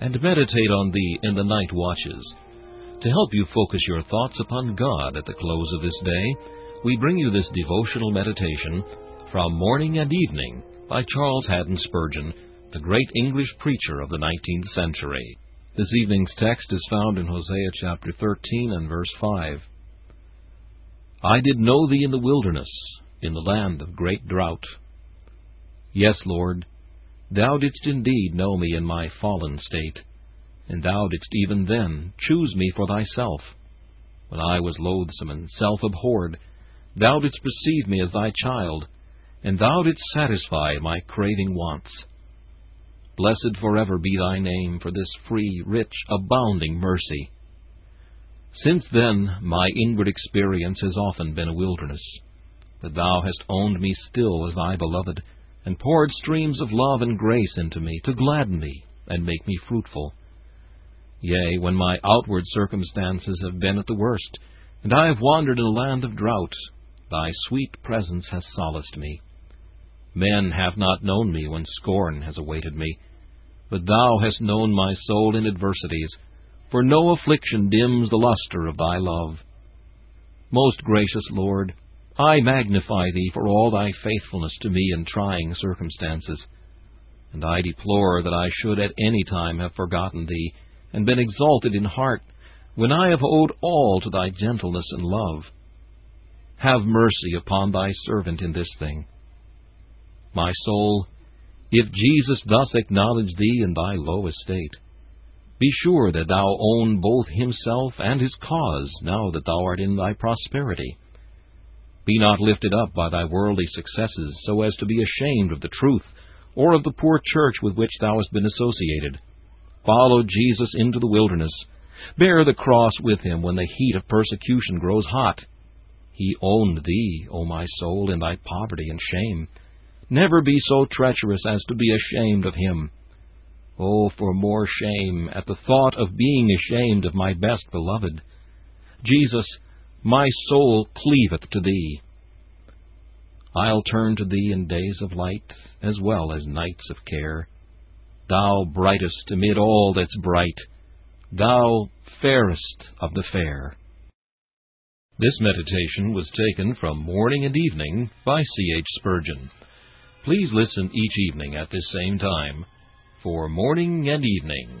and meditate on thee in the night watches. To help you focus your thoughts upon God at the close of this day, we bring you this devotional meditation from Morning and Evening by Charles Haddon Spurgeon, the great English preacher of the 19th century. This evening's text is found in Hosea chapter 13 and verse 5. I did know thee in the wilderness, in the land of great drought. Yes, Lord, Thou didst indeed know me in my fallen state, and thou didst even then choose me for thyself. When I was loathsome and self abhorred, thou didst receive me as thy child, and thou didst satisfy my craving wants. Blessed forever be thy name for this free, rich, abounding mercy. Since then, my inward experience has often been a wilderness, but thou hast owned me still as thy beloved and poured streams of love and grace into me to gladden me and make me fruitful. Yea, when my outward circumstances have been at the worst, and I have wandered in a land of drought, thy sweet presence has solaced me. Men have not known me when scorn has awaited me, but thou hast known my soul in adversities, for no affliction dims the lustre of thy love. Most gracious Lord, I magnify thee for all thy faithfulness to me in trying circumstances. And I deplore that I should at any time have forgotten thee, and been exalted in heart, when I have owed all to thy gentleness and love. Have mercy upon thy servant in this thing. My soul, if Jesus thus acknowledge thee in thy low estate, be sure that thou own both himself and his cause now that thou art in thy prosperity. Be not lifted up by thy worldly successes so as to be ashamed of the truth, or of the poor church with which thou hast been associated. Follow Jesus into the wilderness. Bear the cross with him when the heat of persecution grows hot. He owned thee, O my soul, in thy poverty and shame. Never be so treacherous as to be ashamed of him. Oh, for more shame at the thought of being ashamed of my best beloved. Jesus, my soul cleaveth to thee. I'll turn to thee in days of light, as well as nights of care. Thou brightest amid all that's bright, thou fairest of the fair. This meditation was taken from Morning and Evening by C. H. Spurgeon. Please listen each evening at this same time for Morning and Evening.